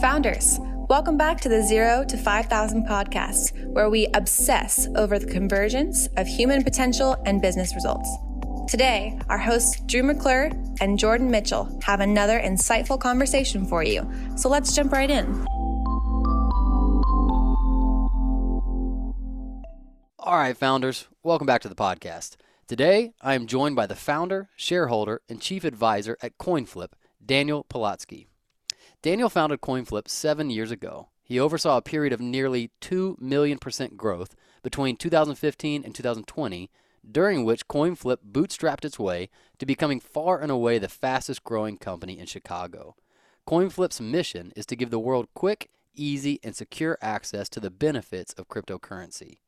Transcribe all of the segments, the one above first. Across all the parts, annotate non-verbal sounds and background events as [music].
Founders, welcome back to the Zero to 5,000 podcast, where we obsess over the convergence of human potential and business results. Today, our hosts Drew McClure and Jordan Mitchell have another insightful conversation for you. So let's jump right in. All right, founders, welcome back to the podcast. Today, I am joined by the founder, shareholder, and chief advisor at CoinFlip, Daniel Polotsky. Daniel founded CoinFlip seven years ago. He oversaw a period of nearly 2 million percent growth between 2015 and 2020, during which CoinFlip bootstrapped its way to becoming far and away the fastest growing company in Chicago. CoinFlip's mission is to give the world quick, easy, and secure access to the benefits of cryptocurrency.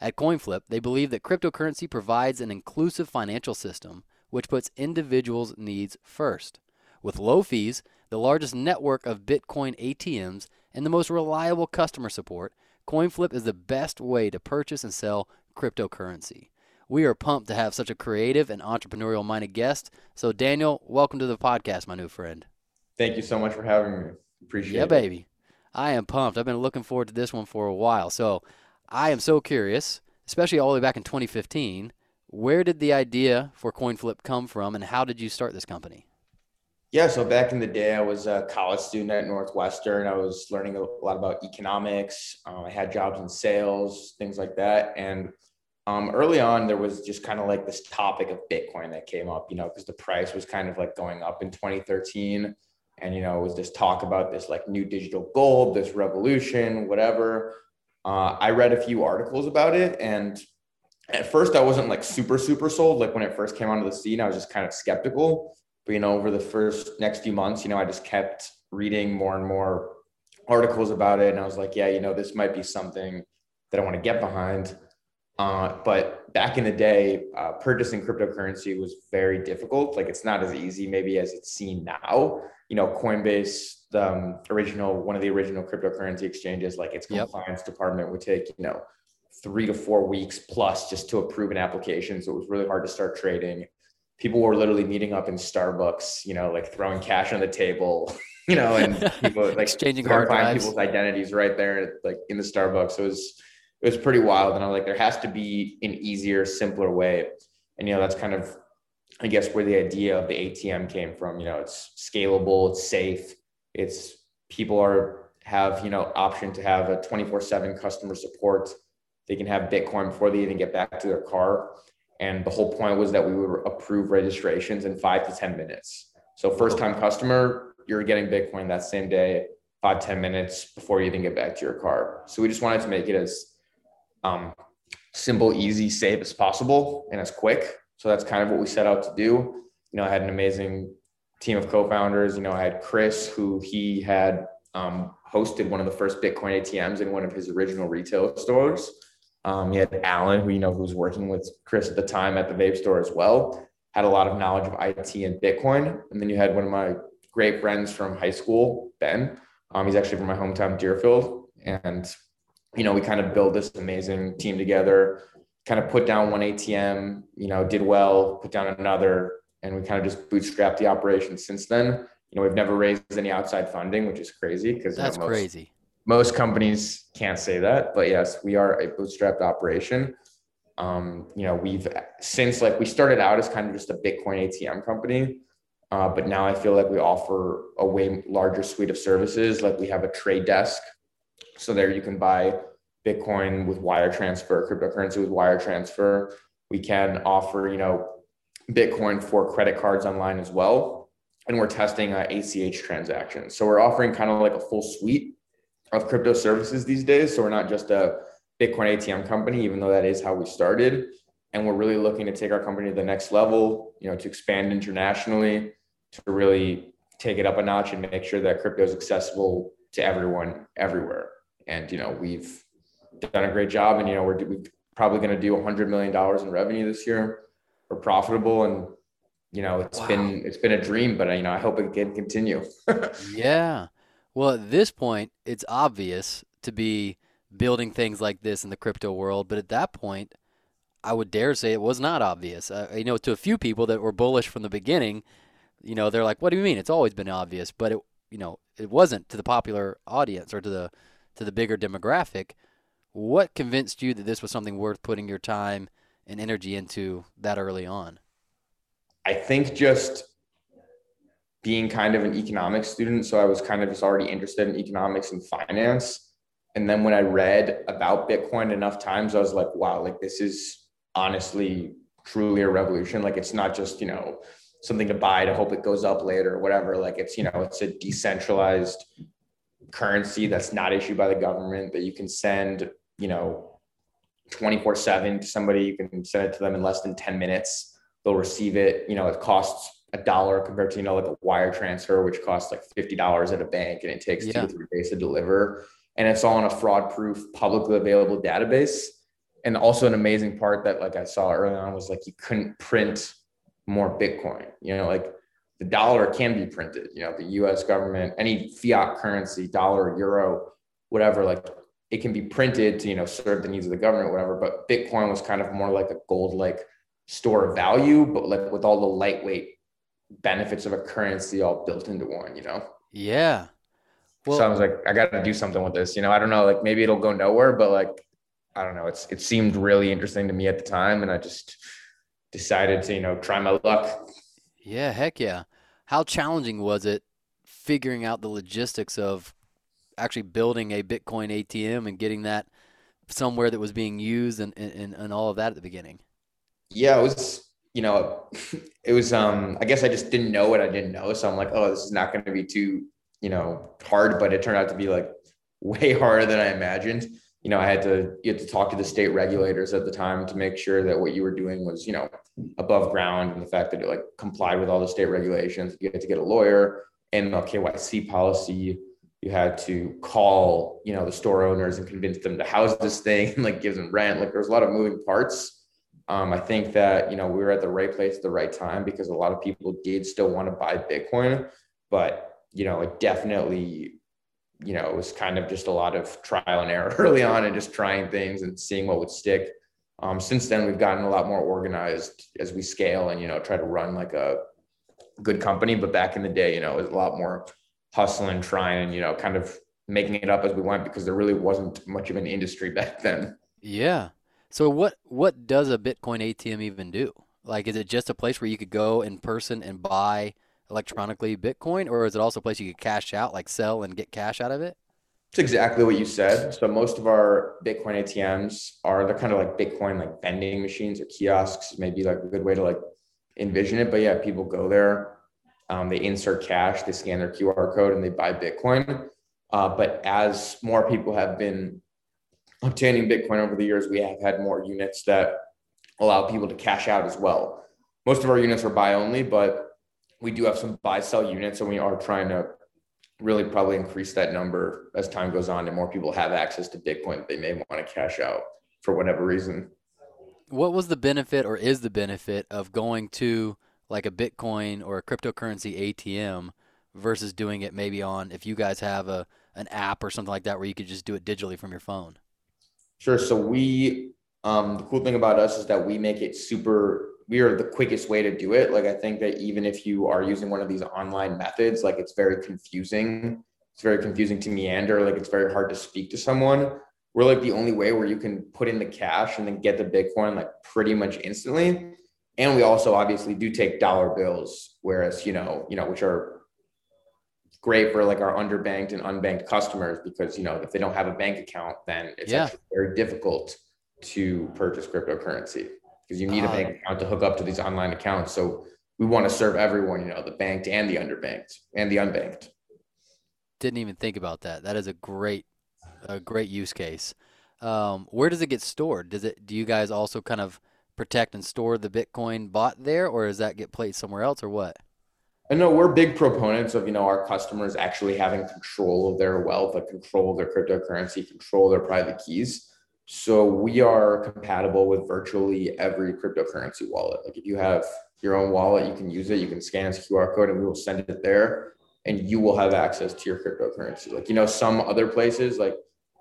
At CoinFlip, they believe that cryptocurrency provides an inclusive financial system which puts individuals' needs first. With low fees, the largest network of Bitcoin ATMs, and the most reliable customer support, CoinFlip is the best way to purchase and sell cryptocurrency. We are pumped to have such a creative and entrepreneurial minded guest. So, Daniel, welcome to the podcast, my new friend. Thank you so much for having me. Appreciate yeah, it. Yeah, baby. I am pumped. I've been looking forward to this one for a while. So, I am so curious, especially all the way back in 2015. Where did the idea for CoinFlip come from, and how did you start this company? Yeah, so back in the day, I was a college student at Northwestern. I was learning a lot about economics. Um, I had jobs in sales, things like that. And um, early on, there was just kind of like this topic of Bitcoin that came up, you know, because the price was kind of like going up in 2013. And, you know, it was this talk about this like new digital gold, this revolution, whatever. Uh, I read a few articles about it. And at first, I wasn't like super, super sold. Like when it first came onto the scene, I was just kind of skeptical but, you know, over the first next few months, you know, I just kept reading more and more articles about it. And I was like, yeah, you know, this might be something that I want to get behind. Uh, but back in the day, uh, purchasing cryptocurrency was very difficult. Like it's not as easy maybe as it's seen now. You know, Coinbase, the um, original one of the original cryptocurrency exchanges, like its compliance yep. department would take you know three to four weeks plus just to approve an application. So it was really hard to start trading people were literally meeting up in Starbucks, you know, like throwing cash on the table, [laughs] you know, and people like exchanging hard drives. people's identities right there, like in the Starbucks. So it was it was pretty wild. And I was like, there has to be an easier, simpler way. And you know, that's kind of I guess where the idea of the ATM came from. You know, it's scalable, it's safe, it's people are have you know option to have a 24 7 customer support they can have bitcoin before they even get back to their car and the whole point was that we would approve registrations in five to 10 minutes. So first time customer, you're getting Bitcoin that same day, five ten minutes before you even get back to your car. So we just wanted to make it as um, simple, easy, safe as possible and as quick. So that's kind of what we set out to do. You know, I had an amazing team of co-founders. You know, I had Chris, who he had um, hosted one of the first Bitcoin ATMs in one of his original retail stores. Um, you had Alan, who you know who was working with Chris at the time at the vape store as well, had a lot of knowledge of IT and Bitcoin. And then you had one of my great friends from high school, Ben. Um, he's actually from my hometown, Deerfield, and you know we kind of built this amazing team together. Kind of put down one ATM, you know, did well, put down another, and we kind of just bootstrapped the operation since then. You know, we've never raised any outside funding, which is crazy because that's you know, most, crazy most companies can't say that, but yes, we are a bootstrapped operation. Um, you know, we've since like we started out as kind of just a Bitcoin ATM company, uh, but now I feel like we offer a way larger suite of services. Like we have a trade desk, so there you can buy Bitcoin with wire transfer, cryptocurrency with wire transfer. We can offer, you know, Bitcoin for credit cards online as well, and we're testing uh, ACH transactions. So we're offering kind of like a full suite of crypto services these days. So we're not just a Bitcoin ATM company, even though that is how we started. And we're really looking to take our company to the next level, you know, to expand internationally, to really take it up a notch and make sure that crypto is accessible to everyone everywhere. And, you know, we've done a great job and, you know, we're, we're probably going to do $100 million in revenue this year. We're profitable and, you know, it's wow. been, it's been a dream, but, you know, I hope it can continue. [laughs] yeah. Well, at this point, it's obvious to be building things like this in the crypto world, but at that point, I would dare say it was not obvious. Uh, you know, to a few people that were bullish from the beginning, you know, they're like, "What do you mean? It's always been obvious." But it, you know, it wasn't to the popular audience or to the to the bigger demographic. What convinced you that this was something worth putting your time and energy into that early on? I think just being kind of an economics student. So I was kind of just already interested in economics and finance. And then when I read about Bitcoin enough times, I was like, wow, like this is honestly truly a revolution. Like it's not just, you know, something to buy to hope it goes up later or whatever. Like it's, you know, it's a decentralized currency that's not issued by the government that you can send, you know, 24 7 to somebody. You can send it to them in less than 10 minutes. They'll receive it. You know, it costs a dollar compared to, you know, like a wire transfer, which costs like $50 at a bank and it takes yeah. two or three days to deliver. And it's all on a fraud proof, publicly available database. And also an amazing part that like I saw early on was like you couldn't print more Bitcoin. You know, like the dollar can be printed, you know, the US government, any fiat currency, dollar, euro, whatever, like it can be printed to, you know, serve the needs of the government, whatever. But Bitcoin was kind of more like a gold like store of value, but like with all the lightweight benefits of a currency all built into one, you know? Yeah. Well, so I was like, I got to do something with this. You know, I don't know, like maybe it'll go nowhere, but like, I don't know. It's it seemed really interesting to me at the time, and I just decided to, you know, try my luck. Yeah, heck yeah. How challenging was it figuring out the logistics of actually building a Bitcoin ATM and getting that somewhere that was being used and, and, and all of that at the beginning? Yeah, it was you know, [laughs] it was um I guess I just didn't know what I didn't know. So I'm like, oh, this is not going to be too, you know, hard, but it turned out to be like [laughs] way harder than I imagined. You know, I had to you had to talk to the state regulators at the time to make sure that what you were doing was, you know, above ground and the fact that it like complied with all the state regulations. You had to get a lawyer and the KYC policy. You had to call, you know, the store owners and convince them to house this thing [laughs] and like give them rent. Like there's a lot of moving parts um, I think that you know we were at the right place at the right time because a lot of people did still want to buy Bitcoin, but you know it definitely you know it was kind of just a lot of trial and error [laughs] early on and just trying things and seeing what would stick. Um, since then, we've gotten a lot more organized as we scale and you know try to run like a good company. But back in the day, you know, it was a lot more hustling, trying, and, you know, kind of making it up as we went because there really wasn't much of an industry [laughs] back then. Yeah. So what what does a Bitcoin ATM even do? Like, is it just a place where you could go in person and buy electronically Bitcoin, or is it also a place you could cash out, like sell and get cash out of it? It's exactly what you said. So most of our Bitcoin ATMs are they're kind of like Bitcoin like vending machines or kiosks. Maybe like a good way to like envision it. But yeah, people go there, um, they insert cash, they scan their QR code, and they buy Bitcoin. Uh, but as more people have been obtaining Bitcoin over the years, we have had more units that allow people to cash out as well. Most of our units are buy only, but we do have some buy sell units, and we are trying to really probably increase that number as time goes on and more people have access to Bitcoin they may want to cash out for whatever reason. What was the benefit or is the benefit of going to like a Bitcoin or a cryptocurrency ATM versus doing it maybe on if you guys have a an app or something like that where you could just do it digitally from your phone? Sure. So we, um, the cool thing about us is that we make it super. We are the quickest way to do it. Like I think that even if you are using one of these online methods, like it's very confusing. It's very confusing to meander. Like it's very hard to speak to someone. We're like the only way where you can put in the cash and then get the Bitcoin like pretty much instantly. And we also obviously do take dollar bills, whereas you know, you know, which are great for like our underbanked and unbanked customers because you know if they don't have a bank account then it's yeah. actually very difficult to purchase cryptocurrency because you need uh, a bank account to hook up to these online accounts. So we want to serve everyone you know the banked and the underbanked and the unbanked. Didn't even think about that. That is a great a great use case. Um, where does it get stored? Does it do you guys also kind of protect and store the bitcoin bought there or does that get placed somewhere else or what I know we're big proponents of you know our customers actually having control of their wealth, like control of their cryptocurrency, control their private keys. So we are compatible with virtually every cryptocurrency wallet. Like if you have your own wallet, you can use it. You can scan its QR code, and we will send it there, and you will have access to your cryptocurrency. Like you know some other places, like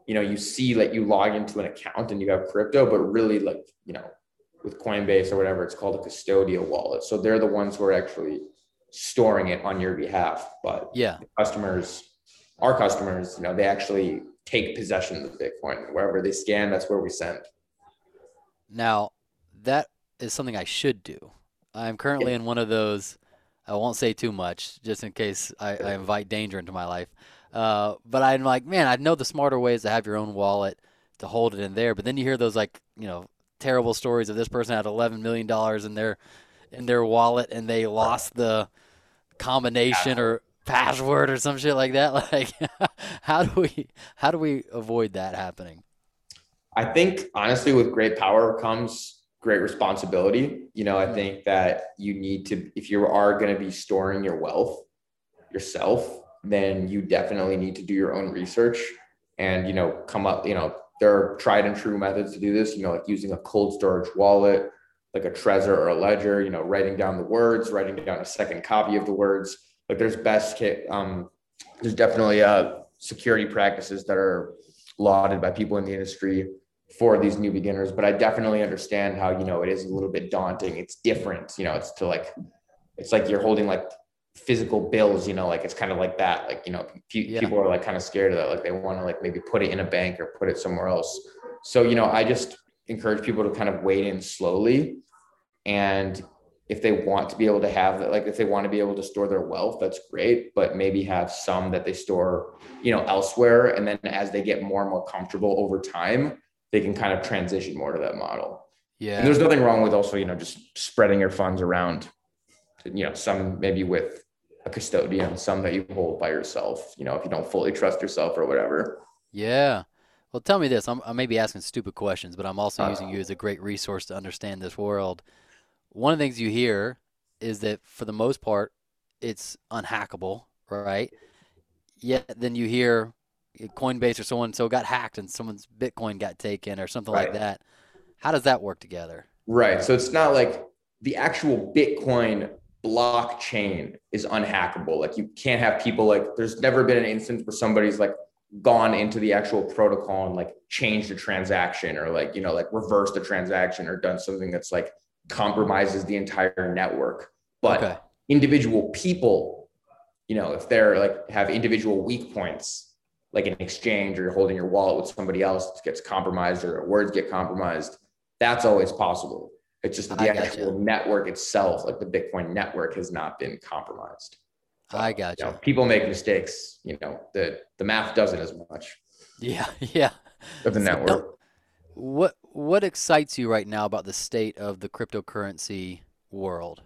you know you see that you log into an account and you have crypto, but really like you know with Coinbase or whatever, it's called a custodial wallet. So they're the ones who are actually storing it on your behalf. But Yeah. customers, our customers, you know, they actually take possession of the Bitcoin. Wherever they scan, that's where we send. Now, that is something I should do. I'm currently in one of those. I won't say too much, just in case I, I invite danger into my life. Uh, but I'm like, man, I know the smarter ways to have your own wallet to hold it in there. But then you hear those like, you know, terrible stories of this person had 11 million dollars in their in their wallet and they lost the combination or password or some shit like that. [laughs] Like, how do we how do we avoid that happening? I think honestly, with great power comes great responsibility. You know, I mm-hmm. think that you need to, if you are going to be storing your wealth yourself, then you definitely need to do your own research and, you know, come up, you know, there are tried and true methods to do this, you know, like using a cold storage wallet, like a Trezor or a Ledger, you know, writing down the words, writing down a second copy of the words. Like there's best kit, um, there's definitely uh, security practices that are lauded by people in the industry for these new beginners but i definitely understand how you know it is a little bit daunting it's different you know it's to like it's like you're holding like physical bills you know like it's kind of like that like you know pe- Yeah. people are like kind of scared of that like they want to like maybe put it in a bank or put it somewhere else so you know i just encourage people to kind of wade in slowly and if they want to be able to have that like if they want to be able to store their wealth that's great but maybe have some that they store you know elsewhere and then as they get more and more comfortable over time they can kind of transition more to that model Yeah. and there's nothing wrong with also you know just spreading your funds around you know some maybe with a custodian some that you hold by yourself you know if you don't fully trust yourself or whatever Yeah. Well, tell me this. I'm, I may be asking stupid questions, but I'm also Uh. using you as a great resource to understand this world. One of the things you hear is that for the most part, it's unhackable, right? Yet then you hear uh, Coinbase or so and so got hacked and someone's Bitcoin got taken or something like that. How does that work together? Right. So it's not like the actual Bitcoin blockchain is unhackable. Like you can't have people like there's never been an instance where somebody's like gone into the actual protocol and like changed a transaction or like, you know, like reversed a transaction or done something that's like compromises the entire network. But Okay. individual people, you know, if they're like have individual weak points, like an exchange or you're holding your wallet with somebody else gets compromised or words get compromised, that's always possible. It's just the I gotcha. actual network itself, like the Bitcoin network, has not been compromised. I got You know, people make mistakes. You know, the the math doesn't as much Yeah, [laughs] yeah. of the So network. What what excites you right now about the state of the cryptocurrency world?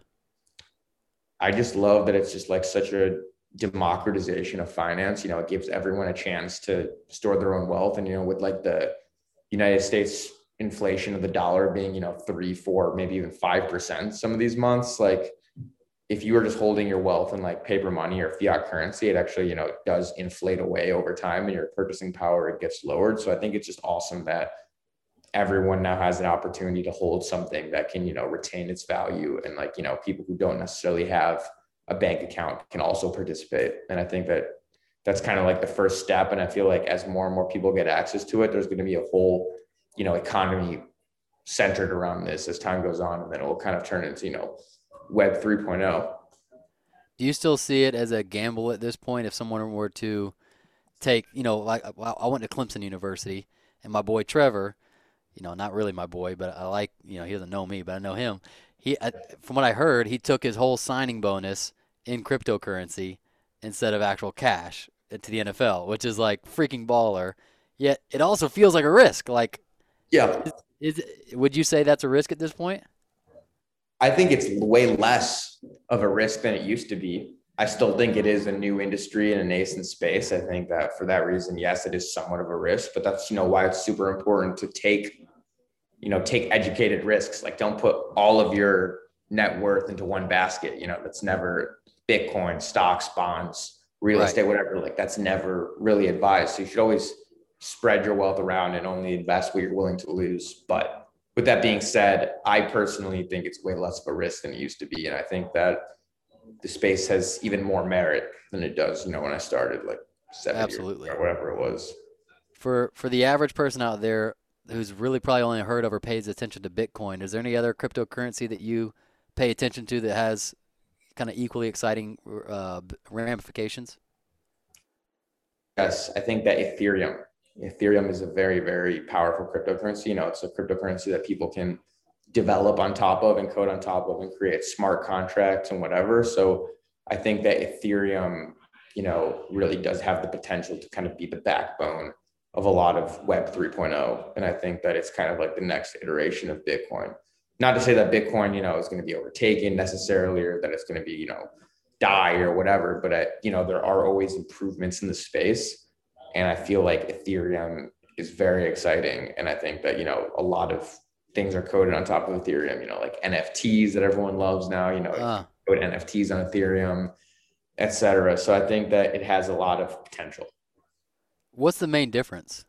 I just love that it's just like such a democratization of finance. You know, it gives everyone a chance to store their own wealth. And, you know, with like the United States inflation of the dollar being, you know, three, four, maybe even 5% some of these months, like if you were just holding your wealth in like paper money or fiat currency, it actually, you know, does inflate away over time and your purchasing power, it gets lowered. So I think it's just awesome that everyone now has an opportunity to hold something that can, you know, retain its value. And like, you know, people who don't necessarily have a bank account can also participate. And I think that that's kind of like the first step. And I feel like as more and more people get access to it, there's going to be a whole, you know, economy centered around this as time goes on. And then it will kind of turn into, you know, web oh. 3.0. Do you still see it as a gamble at this point if someone were to take, you know, like I went to Clemson University and my boy Trevor, you know, not really my boy, but I like, you know, he doesn't know me, but I know him. He, I, from what I heard, he took his whole signing bonus in cryptocurrency instead of actual cash to the NFL, which is like freaking baller. Yet it also feels like a risk. Like, Yeah. is it, would you say that's a risk at this point? I think it's way less of a risk than it used to be. I still think it is a new industry and a nascent space. I think that for that reason, yes, it is somewhat of a risk, but that's you know why it's super important to take, you know, take educated risks. Like don't put all of your net worth into one basket. You know, that's never Bitcoin, stocks, bonds, real Right. estate, whatever. Like that's never really advised. So you should always spread your wealth around and only invest what you're willing to lose. But with that being said, I personally think it's way less of a risk than it used to be. And I think that the space has even more merit than it does, you know, when I started like seven Absolutely. years or whatever it was. For for the average person out there who's really probably only heard of or pays attention to Bitcoin, is there any other cryptocurrency that you pay attention to that has kind of equally exciting uh, ramifications? Yes, I think that Ethereum, Ethereum is a very, very powerful cryptocurrency. You know, it's a cryptocurrency that people can develop on top of and code on top of and create smart contracts and whatever. So I think that Ethereum, you know, really does have the potential to kind of be the backbone of a lot of Web 3.0. And I think that it's kind of like the next iteration of Bitcoin. Not to say that Bitcoin, you know, is going to be overtaken necessarily or that it's going to be, you know, die or whatever, but I, you know, there are always improvements in the space. And I feel like Ethereum is very exciting. And I think that, you know, a lot of things are coded on top of Ethereum, you know, like NFTs that everyone loves now, you know, uh. code NFTs on Ethereum, etc. So I think that it has a lot of potential. What's the main difference?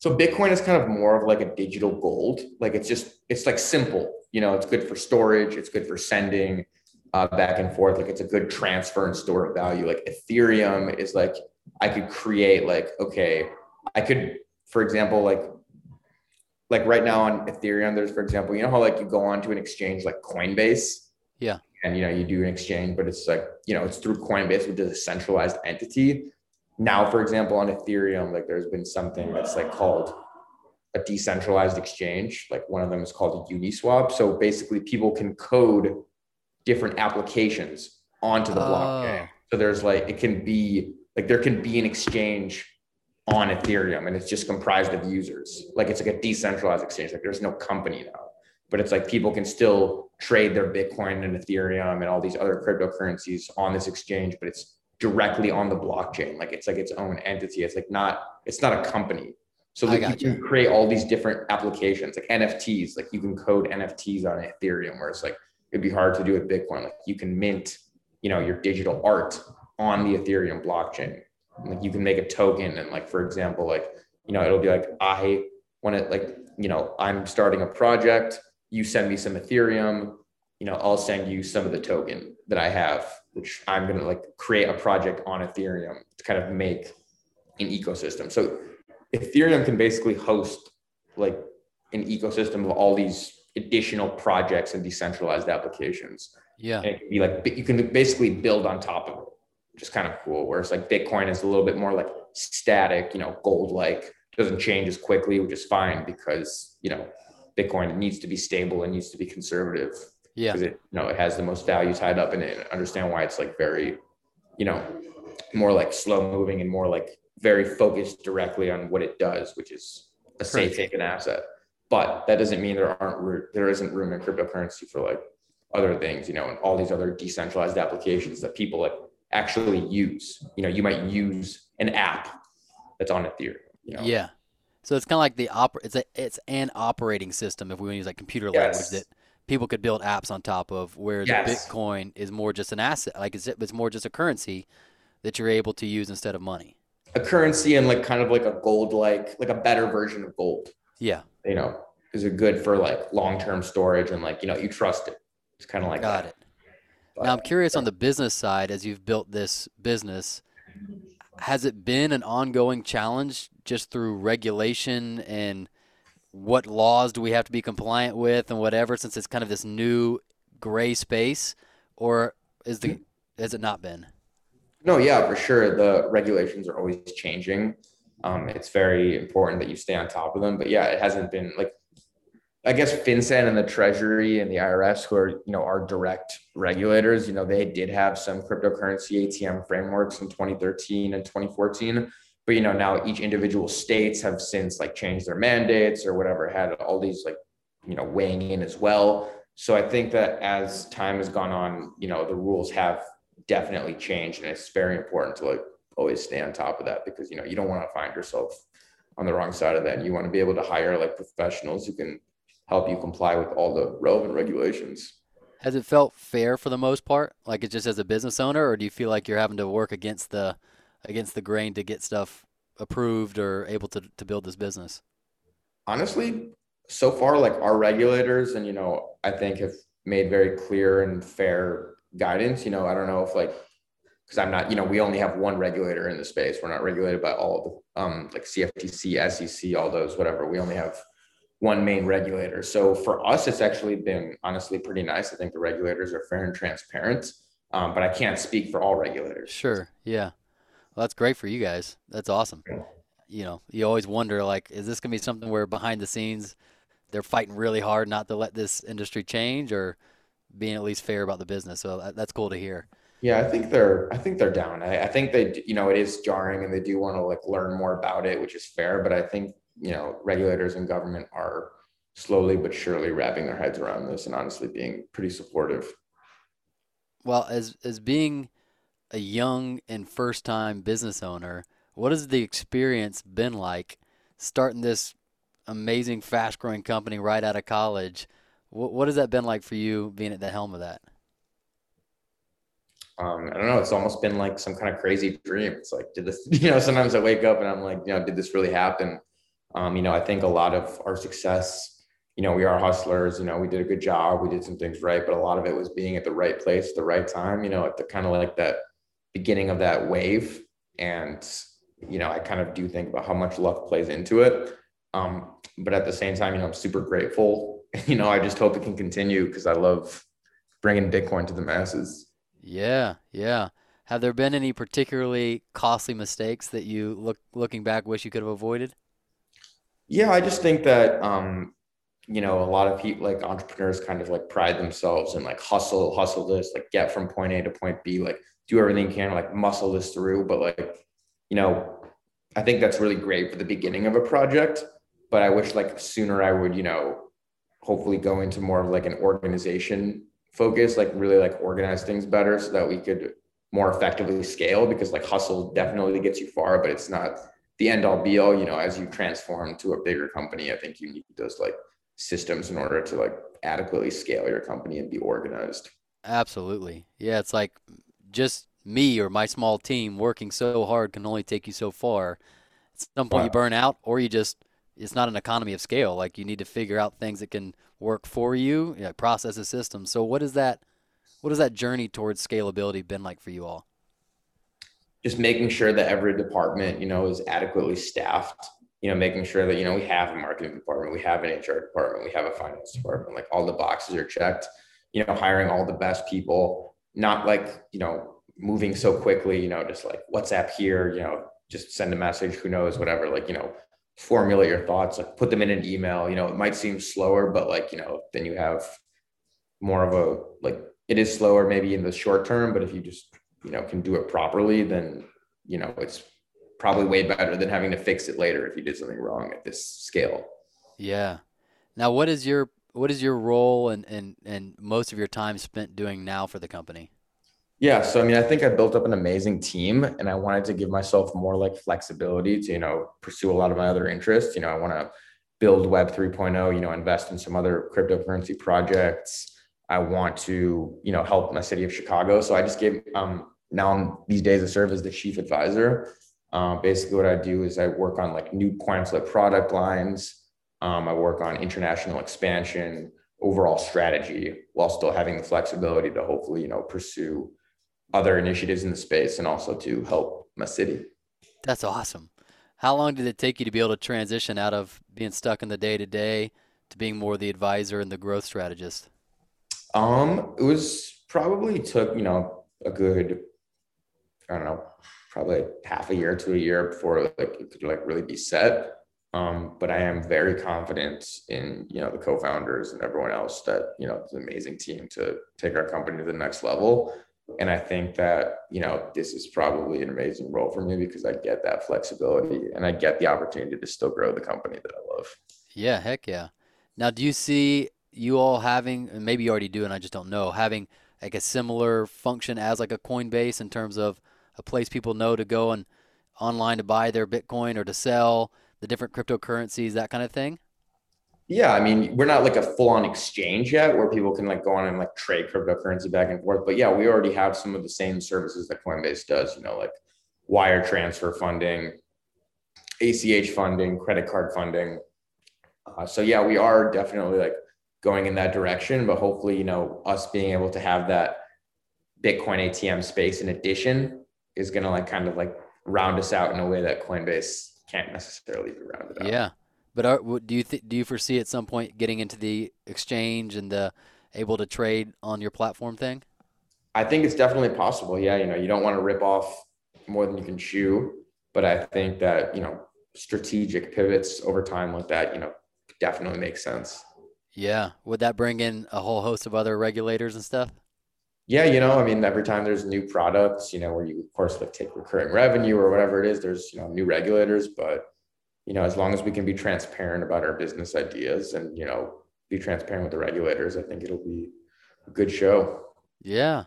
So Bitcoin is kind of more of like a digital gold. Like it's just, it's like simple, you know, it's good for storage, it's good for sending uh, back and forth. Like it's a good transfer and store of value. Like Ethereum is like, I could create like, okay, I could, for example, like like right now on Ethereum, there's for example, you know how like you go on to an exchange like Coinbase. Yeah. And you know, you do an exchange, but it's like, you know, it's through Coinbase, which is a centralized entity. Now, for example, on Ethereum, like there's been something that's like called a decentralized exchange. Like one of them is called a Uniswap. So basically people can code different applications onto the oh. blockchain. So there's like it can be like there can be an exchange on Ethereum and it's just comprised of users. Like it's like a decentralized exchange. Like there's no company now, but it's like people can still trade their Bitcoin and Ethereum and all these other cryptocurrencies on this exchange, but it's directly on the blockchain. Like it's like its own entity. It's like not, it's not a company. So like you, you can create all these different applications, like NFTs, like you can code NFTs on Ethereum where it's like, it'd be hard to do with Bitcoin. Like you can mint, you know, your digital art on the Ethereum blockchain. Like you can make a token and like for example like you know it'll be like i want to like you know i'm starting a project you send me some ethereum you know i'll send you some of the token that i have which i'm going to like create a project on ethereum to kind of make an ecosystem. So ethereum can basically host like an ecosystem of all these additional projects and decentralized applications. Yeah. And it be like you can basically build on top of it is kind of cool. Whereas like Bitcoin is a little bit more like static, you know, gold like doesn't change as quickly, which is fine because you know Bitcoin needs to be stable and needs to be conservative. Yeah, because it you know it has the most value tied up in it. understand why it's like very, you know, more like slow moving and more like very focused directly on what it does, which is a safe haven asset. But that doesn't mean there aren't there isn't room in cryptocurrency for like other things, you know, and all these other decentralized applications that people like actually use. You know, you might use an app that's on Ethereum. You know? Yeah. So it's kind of like the oper- it's a it's an operating system if we want to use like computer yes. language that people could build apps on top of where yes. the Bitcoin is more just an asset like it's it's more just a currency that you're able to use instead of money. A currency and like kind of like a gold like like a better version of gold. Yeah. You know, is it good for like long-term storage and like, you know, you trust it. It's kind of like Got that. it. Now I'm curious on the business side as you've built this business, has it been an ongoing challenge just through regulation and what laws do we have to be compliant with and whatever since it's kind of this new gray space or is the has it not been? No, yeah, for sure. The regulations are always changing. Um, it's very important that you stay on top of them. But yeah, it hasn't been like I guess FinCEN and the Treasury and the IRS, who are you know our direct regulators, you know they did have some cryptocurrency ATM frameworks in 2013 and 2014, but you know now each individual states have since like changed their mandates or whatever, had all these like you know weighing in as well. So I think that as time has gone on, you know the rules have definitely changed, and it's very important to like always stay on top of that because you know you don't want to find yourself on the wrong side of that. You want to be able to hire like professionals who can help you comply with all the relevant regulations. Has it felt fair for the most part, like it just as a business owner, or do you feel like you're having to work against the against the grain to get stuff approved or able to to build this business? Honestly, so far, like our regulators, and you know, I think have made very clear and fair guidance. You know, I don't know if like because I'm not, you know, we only have one regulator in the space. We're not regulated by all the um like CFTC, SEC, all those, whatever. We only have one main regulator. So for us, it's actually been honestly pretty nice. I think the regulators are fair and transparent, um, but I can't speak for all regulators. Sure. Yeah. Well, that's great for you guys. That's awesome. You know, you always wonder like, is this gonna be something where behind the scenes they're fighting really hard not to let this industry change, or being at least fair about the business? So that's cool to hear. Yeah, I think they're I think they're down. I, I think they you know it is jarring and they do want to like learn more about it, which is fair. But I think you know regulators and government are slowly but surely wrapping their heads around this and honestly being pretty supportive. Well, as as being a young and first time business owner, what has the experience been like starting this amazing fast growing company right out of college? What, what has that been like for you being at the helm of that? um, I don't know. It's almost been like some kind of crazy dream. It's like, did this, [laughs] you know, sometimes I wake up and I'm like, you know, did this really happen? Um, you know, I think a lot of our success, you know, we are hustlers, you know, we did a good job, we did some things right, but a lot of it was being at the right place the right time, you know, at the kind of like that beginning of that wave. And, you know, I kind of do think about how much luck plays into it. Um, but at the same time, you know, I'm super grateful. [laughs] You know, I just hope it can continue because I love bringing Bitcoin to the masses. Yeah, yeah. Have there been any particularly costly mistakes that you look looking back wish you could have avoided? Yeah, I just think that um, you know, a lot of people like entrepreneurs kind of like pride themselves and like hustle, hustle this, like get from point A to point B, like do everything you can, like muscle this through. But like, you know, I think that's really great for the beginning of a project. But I wish like sooner I would, you know, hopefully go into more of like an organization focus, like really like organize things better so that we could more effectively scale because like hustle definitely gets you far, but it's not the end all be all, you know, as you transform to a bigger company, I think you need those like systems in order to like adequately scale your company and be organized. Absolutely. Yeah. It's like just me or my small team working so hard can only take you so far. At some point wow. you burn out or you just it's not an economy of scale. Like you need to figure out things that can work for you, you know, processes, systems. So what is that? What has that journey towards scalability been like for you all? Just making sure that every department, you know, is adequately staffed. You know, making sure that you know we have a marketing department, we have an HR department, we have a finance department. Like all the boxes are checked. You know, hiring all the best people. Not like you know moving so quickly. You know, just like WhatsApp here. You know, just send a message. Who knows? Whatever. Like you know, formulate your thoughts, like put them in an email. You know, it might seem slower, but like, you know, then you have more of a like it is slower maybe in the short term, but if you just, you know, can do it properly, then you know, it's probably way better than having to fix it later if you did something wrong at this scale. Yeah. Now what is your what is your role and and and most of your time spent doing now for the company? Yeah. So, I mean, I think I built up an amazing team and I wanted to give myself more like flexibility to, you know, pursue a lot of my other interests. You know, I want to build Web 3.0, you know, invest in some other cryptocurrency projects. I want to, you know, help my city of Chicago. So I just gave, um, now I'm, these days I serve as the chief advisor. Um, basically what I do is I work on like new coin product lines. Um, I work on international expansion, overall strategy while still having the flexibility to hopefully, you know, pursue other initiatives in the space and also to help my city. That's awesome. How long did it take you to be able to transition out of being stuck in the day to day to being more the advisor and the growth strategist? Um, it was probably took, you know, a good, I don't know, probably half a year to a year before like it could like really be set. Um, but I am very confident in, you know, the co-founders and everyone else that, you know, it's an amazing team to take our company to the next level. And I think that, you know, this is probably an amazing role for me because I get that flexibility and I get the opportunity to still grow the company that I love. Yeah, heck yeah. Now, do you see you all having, and maybe you already do, and I just don't know, having like a similar function as like a Coinbase in terms of a place people know to go and online to buy their Bitcoin or to sell the different cryptocurrencies, that kind of thing? Yeah, I mean, we're not like a full-on exchange yet where people can like go on and like trade cryptocurrency back and forth. But yeah, we already have some of the same services that Coinbase does, you know, like wire transfer funding, ACH funding, credit card funding. Uh, so yeah, we are definitely like going in that direction, but hopefully, you know, us being able to have that Bitcoin ATM space in addition is going to like kind of like round us out in a way that Coinbase can't necessarily be rounded out. Yeah But are, do you th- do you foresee at some point getting into the exchange and the able to trade on your platform thing? I think it's definitely possible. Yeah, you know, you don't want to rip off more than you can chew, but I think that you know strategic pivots over time like that, you know, definitely makes sense. Yeah, would that bring in a whole host of other regulators and stuff? Yeah, you know, I mean, every time there's new products, you know, where you of course like take recurring revenue or whatever it is, there's you know new regulators, but you know, as long as we can be transparent about our business ideas and you know be transparent with the regulators, I think it'll be a good show. Yeah.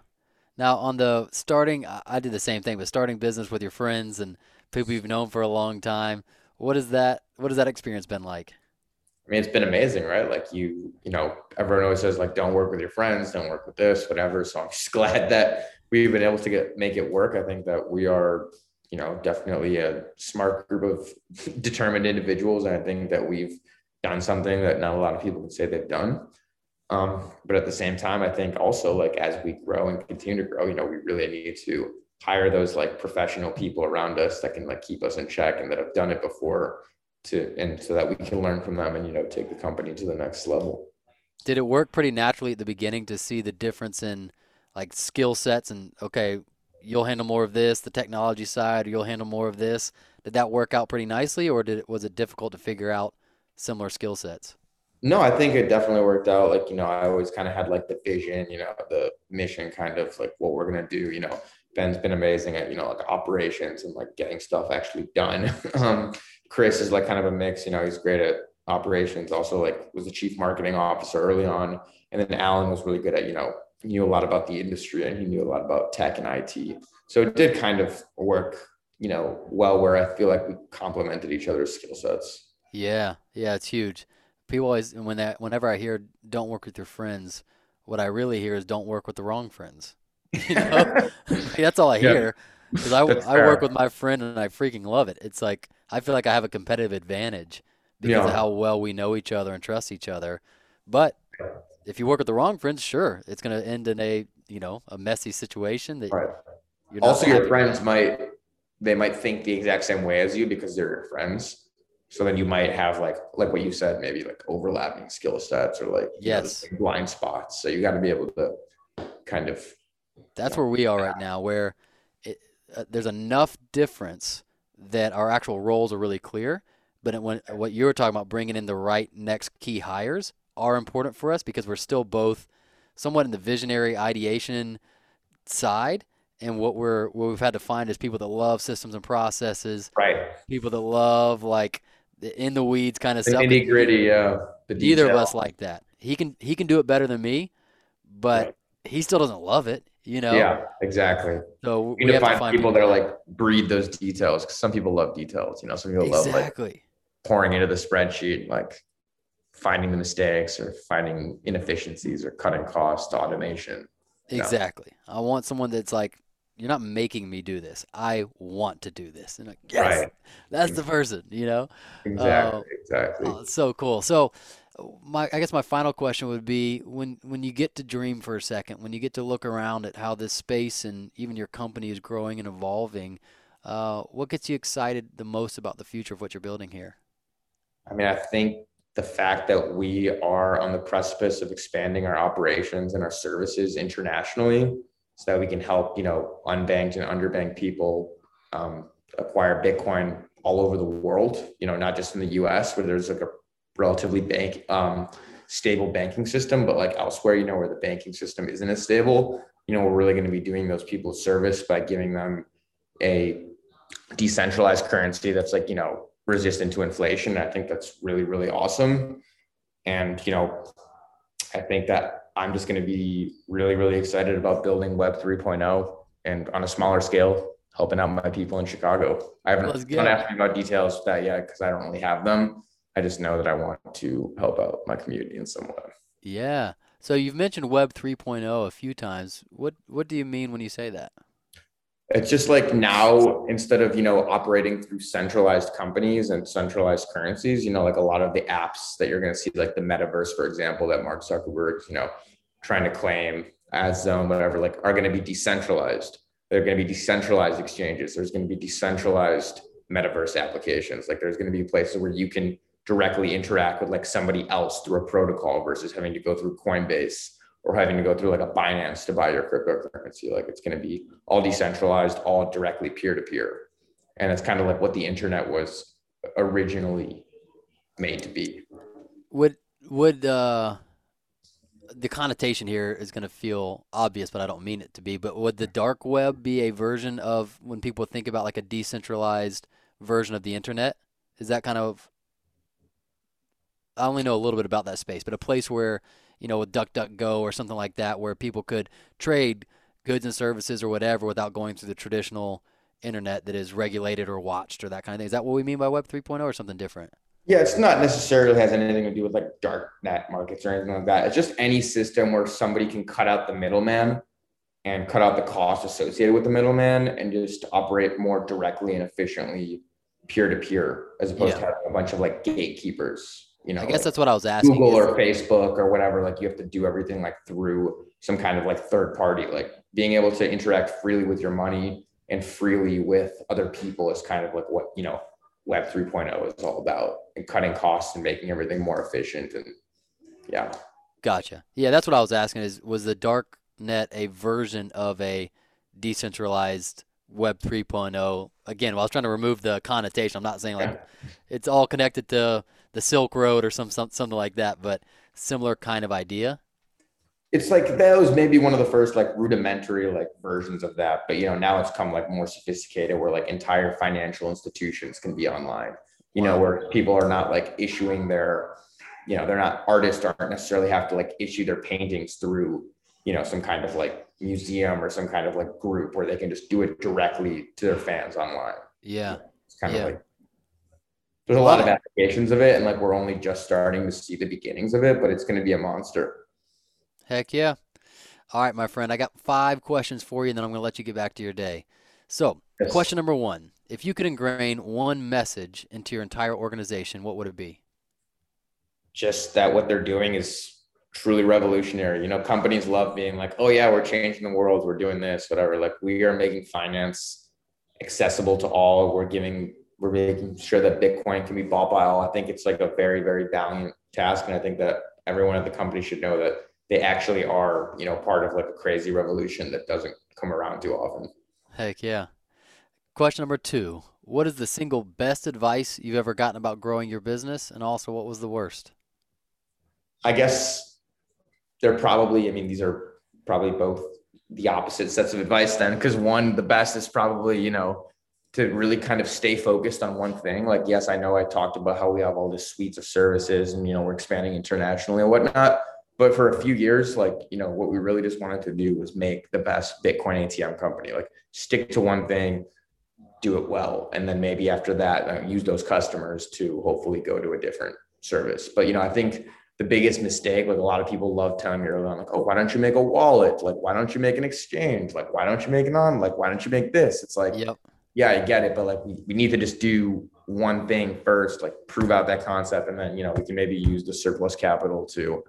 Now on the starting, I did the same thing, but starting business with your friends and people you've known for a long time. What is that? What has that experience been like? I mean, it's been amazing, right? Like you, you know, everyone always says like, don't work with your friends, don't work with this, whatever. So I'm just [laughs] glad that we've been able to get make it work. I think that we are, you know, definitely a smart group of [laughs] determined individuals. And I think that we've done something that not a lot of people can say they've done. Um, but at the same time, I think also like as we grow and continue to grow, you know, we really need to hire those like professional people around us that can like keep us in check and that have done it before to and so that we can learn from them and you know take the company to the next level. Did it work pretty naturally at the beginning to see the difference in like skill sets and okay you'll handle more of this the technology side or you'll handle more of this? Did that work out pretty nicely or did it was it difficult to figure out similar skill sets? No i think it definitely worked out. Like you know i always kind of had like the vision you know the mission kind of like what we're going to do you know. Ben's been amazing at you know like operations and like getting stuff actually done. [laughs] Um Chris is like kind of a mix. You know, he's great at operations. Also, like was the chief marketing officer early on, and then Alan was really good at you know knew a lot about the industry and he knew a lot about tech and IT. So it did kind of work, you know, well where I feel like we complemented each other's skill sets. Yeah, yeah, it's huge. People always when that whenever I hear "don't work with your friends," what I really hear is "don't work with the wrong friends." [laughs] You know, [laughs] that's all I hear. Because I, I work with my friend and I freaking love it. It's like I feel like I have a competitive advantage because yeah. of how well we know each other and trust each other. But if you work with the wrong friends, sure, it's going to end in a you know a messy situation. That right. also your friends with. might they might think the exact same way as you because they're your friends. So then you might have like like what you said, maybe like overlapping skill sets or like yes know, blind spots. So you got to be able to kind of. That's where we are right now, where it, uh, there's enough difference that our actual roles are really clear. But when what you were talking about, bringing in the right next key hires, are important for us because we're still both somewhat in the visionary ideation side, and what we're what we've had to find is people that love systems and processes, right? People that love like the in the weeds kind of the stuff. Nitty gritty, yeah. Neither of us like that. He can he can do it better than me, but right. he still doesn't love it you know? Yeah, exactly. So we, need to find, find people, people, that are like breed those details because some people love details, you know, some people exactly. love like pouring into the spreadsheet, like finding the mistakes or finding inefficiencies or cutting costs, automation. Exactly. Know? I want someone that's like, you're not making me do this. I want to do this. And like, yes, right. that's the person, you know? Exactly. Uh, exactly. Oh, so cool. So my I guess my final question would be when when you get to dream for a second, when you get to look around at how this space and even your company is growing and evolving, uh, what gets you excited the most about the future of what you're building here? I mean, I think the fact that we are on the precipice of expanding our operations and our services internationally, so that we can help you know unbanked and underbanked people um, acquire Bitcoin all over the world. You know, not just in the U.S. where there's like a relatively bank um, stable banking system, but like elsewhere, you know, where the banking system isn't as stable, you know, we're really going to be doing those people service by giving them a decentralized currency that's like, you know, resistant to inflation. I think that's really, really awesome. And, you know, I think that I'm just going to be really, really excited about building Web 3.0 and on a smaller scale, helping out my people in Chicago. I haven't don't ask me about details of that yet because I don't really have them. I just know that I want to help out my community in some way. Yeah. So you've mentioned Web 3.0 a few times. What what do you mean when you say that? It's just like now instead of, you know, operating through centralized companies and centralized currencies, you know, like a lot of the apps that you're going to see like the metaverse for example that Mark Zuckerberg, you know, trying to claim as zone whatever like are going to be decentralized. They're going to be decentralized exchanges. There's going to be decentralized metaverse applications. Like there's going to be places where you can directly interact with like somebody else through a protocol versus having to go through Coinbase or having to go through like a Binance to buy your cryptocurrency. Like it's going to be all decentralized, all directly peer to peer. And it's kind of like what the internet was originally made to be. Would would uh the connotation here is going to feel obvious, but I don't mean it to be. But would the dark web be a version of when people think about like a decentralized version of the internet? Is that kind of I only know a little bit about that space, but a place where you know with DuckDuckGo or something like that, where people could trade goods and services or whatever without going through the traditional internet that is regulated or watched or that kind of thing. Is that what we mean by Web 3.0 or something different? Yeah, it's not necessarily has anything to do with like dark net markets or anything like that. It's just any system where somebody can cut out the middleman and cut out the cost associated with the middleman and just operate more directly and efficiently peer to peer as opposed yeah. to having a bunch of like gatekeepers. You know, I guess like that's what I was asking. Google or Facebook or whatever, like you have to do everything like through some kind of like third party, like being able to interact freely with your money and freely with other people is kind of like what, you know, Web 3.0 is all about and cutting costs and making everything more efficient. And yeah. Gotcha. Yeah, that's what I was asking is was the dark net a version of a decentralized Web 3.0? Again, well, I was trying to remove the connotation. I'm not saying like yeah. it's all connected to the Silk Road or some, some something like that, but similar kind of idea? It's like that was maybe one of the first like rudimentary like versions of that but you know now it's come like more sophisticated where like entire financial institutions can be online you know where people are not like issuing their you know they're not artists aren't necessarily have to like issue their paintings through you know some kind of like museum or some kind of like group where they can just do it directly to their fans online. Yeah. It's kind yeah. of like there's a lot of applications of it and like we're only just starting to see the beginnings of it but it's going to be a monster Heck yeah. All right, my friend, I got five questions for you, and then I'm going to let you get back to your day. So, yes. question number one If you could ingrain one message into your entire organization, what would it be? Just that what they're doing is truly revolutionary. You know, companies love being like, oh, yeah, we're changing the world, we're doing this, whatever. Like, we are making finance accessible to all. We're giving, we're making sure that Bitcoin can be bought by all. I think it's like a very, very valiant task. And I think that everyone at the company should know that they actually are, you know, part of like a crazy revolution that doesn't come around too often. Heck yeah. Question number two What is the single best advice you've ever gotten about growing your business? And also, what was the worst? I guess they're probably, I mean, these are probably both the opposite sets of advice then, because one, the best is probably, you know, to really kind of stay focused on one thing. Like, yes, I know I talked about how we have all this suites of services and, you know, we're expanding internationally and whatnot but for a few years like you know what we really just wanted to do was make the best bitcoin atm company. Like stick to one thing do it well and then maybe after that uh, use those customers to hopefully go to a different service. But you know i think the biggest mistake like a lot of people love telling me early on like oh why don't you make a wallet? Like why don't you make an exchange? Like why don't you make an on like why don't you make this? It's like yep. Yeah i get it but like we, we need to just do one thing first like prove out that concept and then you know we can maybe use the surplus capital to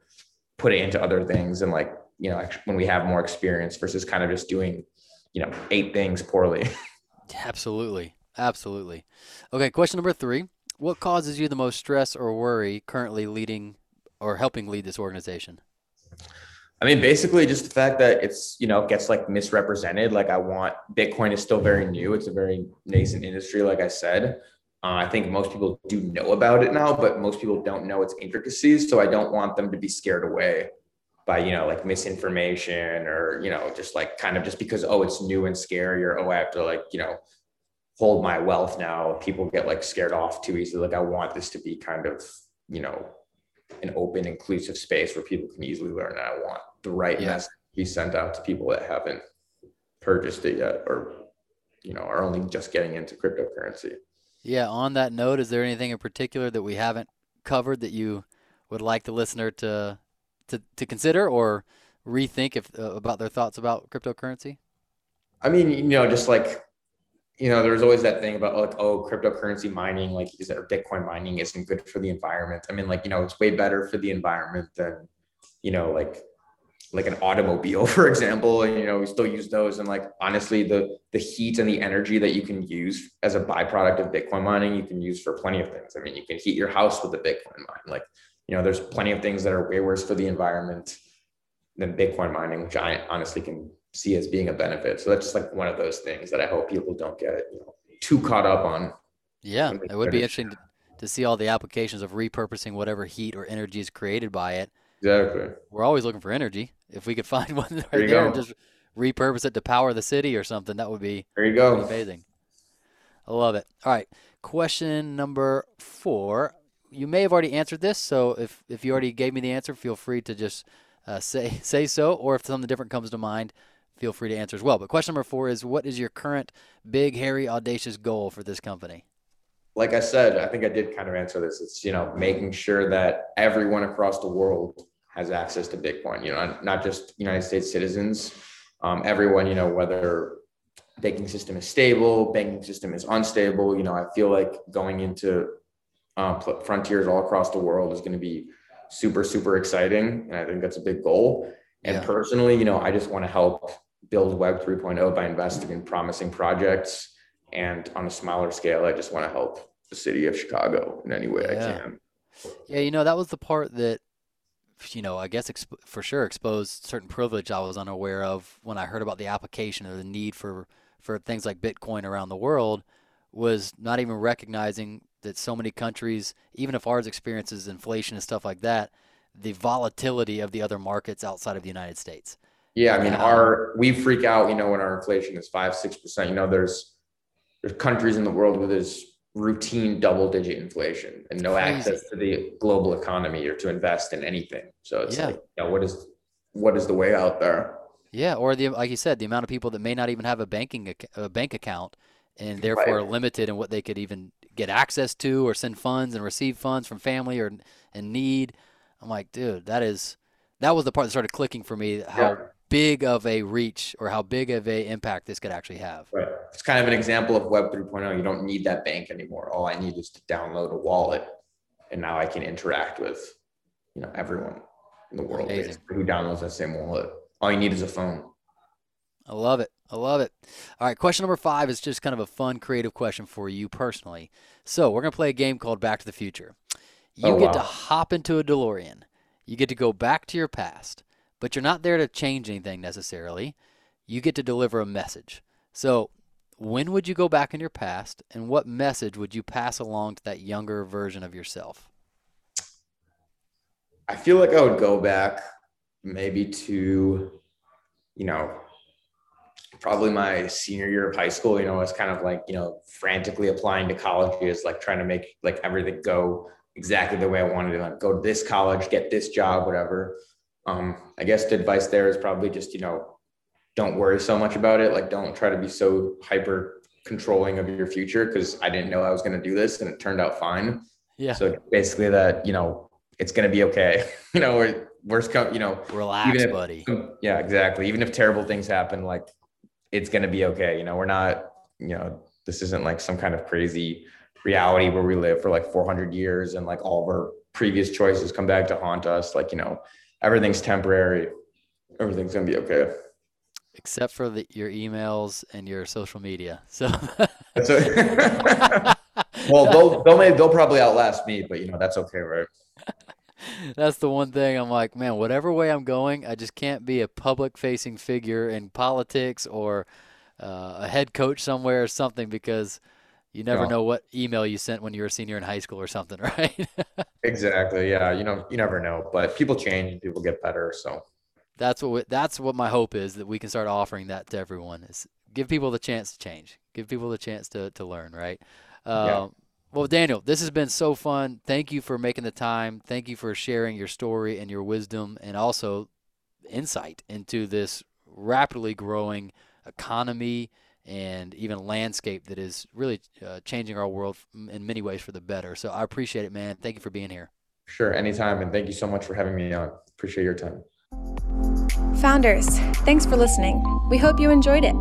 put it into other things and like you know when we have more experience versus kind of just doing you know eight things poorly. [laughs] Absolutely. Absolutely. Okay question number three. What causes you the most stress or worry currently leading or helping lead this organization I mean, basically just the fact that it's, you know, gets like misrepresented. Like I want Bitcoin is still very new. It's a very nascent industry, like I said. Uh, I think most people do know about it now, but most people don't know its intricacies. So I don't want them to be scared away by, you know, like misinformation or, you know, just like kind of just because, oh, it's new and scary or, oh, I have to like, you know, hold my wealth now. People get like scared off too easily. Like I want this to be kind of, you know, an open, inclusive space where people can easily learn. And I want the right yeah. message be sent out to people that haven't purchased it yet or, you know, are only just getting into cryptocurrency. Yeah, on that note, is there anything in particular that we haven't covered that you would like the listener to to, to consider or rethink if uh, about their thoughts about cryptocurrency? I mean, you know, just like you know, there's always that thing about like, oh, cryptocurrency mining, like is it, Bitcoin mining isn't good for the environment. I mean, like, you know, it's way better for the environment than, you know, like like an automobile, [laughs] for example, and you know we still use those. And like honestly, the the heat and the energy that you can use as a byproduct of Bitcoin mining, you can use for plenty of things. I mean, you can heat your house with a Bitcoin mine. Like you know, there's plenty of things that are way worse for the environment than Bitcoin mining, which I honestly can see as being a benefit. So that's just like one of those things that I hope people don't get you know too caught up on. Yeah, it would be interesting to, to see all the applications of repurposing whatever heat or energy is created by it. Exactly. We're always looking for energy. If we could [laughs] find one right There there and just repurpose it to power the city or something, that would be There you go. amazing. I love it. All right, question number four. You may have already answered this, so if if you already gave me the answer, feel free to just uh, [laughs] say say so, or if something different comes to mind, feel free to answer as well. But question number four is: What is your current big, hairy, audacious goal for this company? like I said, I think I did kind of answer this. It's you know making sure that everyone across the world has access to Bitcoin. You know, not, not just United States citizens. Um, everyone, you know, whether banking system is stable, banking system is unstable. You know, I feel like going into pl- frontiers all across the world is going to be super super exciting, and I think that's a big goal. And Yeah. personally, you know, I just want to help build Web 3.0 by investing in promising projects. And on a smaller scale, I just want to help the city of Chicago in any way I can. Yeah, you know, that was the part that, you know, I guess exp for sure exposed certain privilege I was unaware of when I heard about the application or the need for for things like Bitcoin around the world was not even recognizing that so many countries, even if ours experiences inflation and stuff like that, the volatility of the other markets outside of the United States. Yeah, I mean, our um, we freak out, you know, when our inflation is five, six percent. You know, there's there's countries in the world where there's routine double digit inflation and no Crazy. access to the global economy or to invest in anything. So it's Yeah. like, you know, what is what is the way out there? Yeah, or the like you said, the amount of people that may not even have a banking a bank account and therefore are Right. limited in what they could even get access to or send funds and receive funds from family or in need. I'm like, dude, that is that was the part that started clicking for me how Yeah. Big of a reach or how big of a impact this could actually have. Right. It's kind of an example of Web 3.0. You don't need that bank anymore. All I need is to download a wallet, and now I can interact with, you know, everyone in the world who downloads that same wallet. All you need is a phone. I love it. I love it. All right, question number five is just kind of a fun, creative question for you personally. So we're gonna play a game called Back to the Future. Oh, you Oh, get to hop into a DeLorean. You get to go back to your past, but you're not there to change anything necessarily. You get to deliver a message. So when would you go back in your past, and what message would you pass along to that younger version of yourself? I feel like I would go back maybe to, you know, probably my senior year of high school. You know, I was kind of like, you know, frantically applying to colleges, like trying to make like everything go exactly the way I wanted to, like go to this college, get this job, whatever. Um, I guess the advice there is probably just, you know, don't worry so much about it. Like, don't try to be so hyper controlling of your future because I didn't know I was going to do this and it turned out fine. Yeah, So basically, that you know, it's gonna be okay. [laughs] you know, or worst come, you know, relax, if- buddy. yeah, exactly. Even if terrible things happen, like it's gonna be okay. You know, we're not, you know, this isn't like some kind of crazy reality where we live for like 400 years and like all of our previous choices come back to haunt us. Like, you know, everything's temporary. Everything's gonna be okay. Except for the, your emails and your social media. So. Okay. [laughs] well, they'll they'll may, they'll probably outlast me, but you know that's okay, right? [laughs] That's the one thing I'm like, man, whatever way I'm going, I just can't be a public facing figure in politics or uh, a head coach somewhere or something because you never No. know what email you sent when you were a senior in high school or something, [laughs] right? Exactly. Yeah. You know, you never know, but people change people get better. So that's what we, that's what my hope is that we can start offering that to everyone is give people the chance to change, give people the chance to to learn, right? Yeah. Um, well, Daniel, this has been so fun. Thank you for making the time. Thank you for sharing your story and your wisdom, and also insight into this rapidly growing economy and even landscape that is really uh, changing our world in many ways for the better. So I appreciate it, man. Thank you for being here. sure, anytime. And thank you so much for having me on. Appreciate your time. Founders, thanks for listening. We hope you enjoyed it.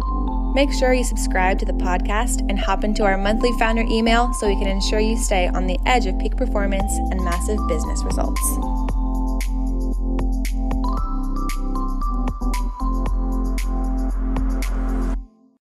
Make sure you subscribe to the podcast and hop into our monthly founder email so we can ensure you stay on the edge of peak performance and massive business results.